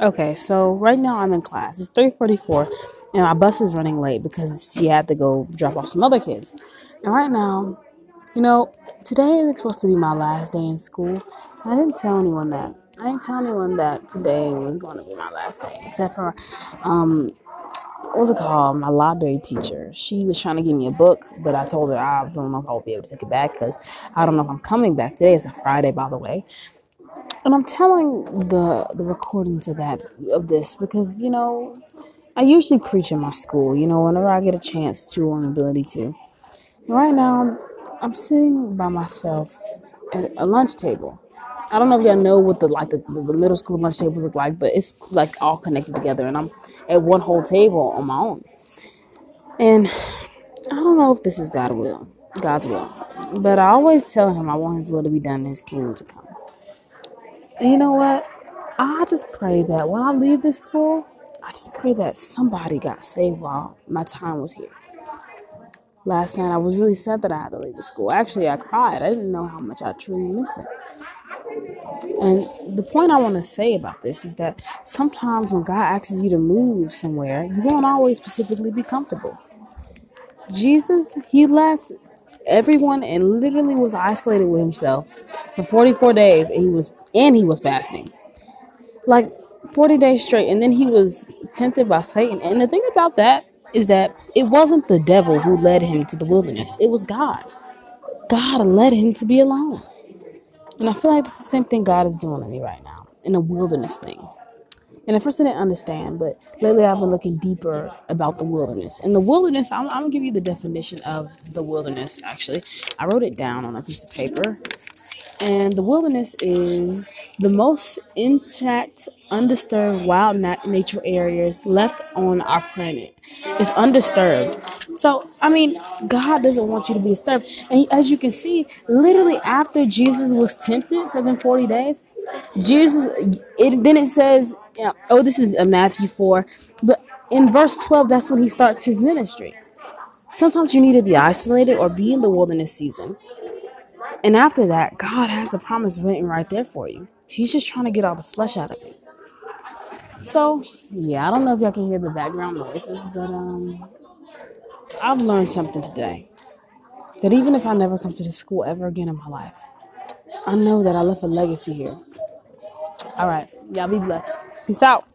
Okay, so right now I'm in class. It's 3:44 and my bus is running late because she had to go drop off some other kids. And right now, you know, today is supposed to be my last day in school. I didn't tell anyone that. I didn't tell anyone that today was going to be my last day, except for um what was it called? My library teacher. She was trying to give me a book, but I told her I don't know if I'll be able to take it back because I don't know if I'm coming back. Today is a Friday, by the way. And I'm telling the the recordings of that of this because you know I usually preach in my school. You know, whenever I get a chance to or an ability to. Right now, I'm sitting by myself at a lunch table. I don't know if y'all know what the like the, the middle school lunch tables look like, but it's like all connected together, and I'm at one whole table on my own. And I don't know if this is God will, God's will, but I always tell him I want His will to be done, and His kingdom to come. And you know what? I just pray that when I leave this school, I just pray that somebody got saved while my time was here. Last night I was really sad that I had to leave the school. Actually, I cried. I didn't know how much I truly miss it. And the point I want to say about this is that sometimes when God asks you to move somewhere, you won't always specifically be comfortable. Jesus, he left everyone and literally was isolated with himself for 44 days and he was and he was fasting. Like 40 days straight and then he was tempted by Satan. And the thing about that is that it wasn't the devil who led him to the wilderness. It was God. God led him to be alone. And I feel like it's the same thing God is doing to me right now in a wilderness thing. And at first I didn't understand, but lately I've been looking deeper about the wilderness. And the wilderness, I'm, I'm gonna give you the definition of the wilderness actually. I wrote it down on a piece of paper. And the wilderness is the most intact, undisturbed wild nat- nature areas left on our planet. It's undisturbed. So, I mean, God doesn't want you to be disturbed. And as you can see, literally after Jesus was tempted for them 40 days, Jesus, it, then it says, yeah, oh, this is a Matthew 4, but in verse 12, that's when he starts his ministry. Sometimes you need to be isolated or be in the wilderness season and after that, God has the promise written right there for you. He's just trying to get all the flesh out of you. So, yeah, I don't know if y'all can hear the background noises, but um I've learned something today. That even if I never come to this school ever again in my life, I know that I left a legacy here. All right, y'all be blessed. Peace out.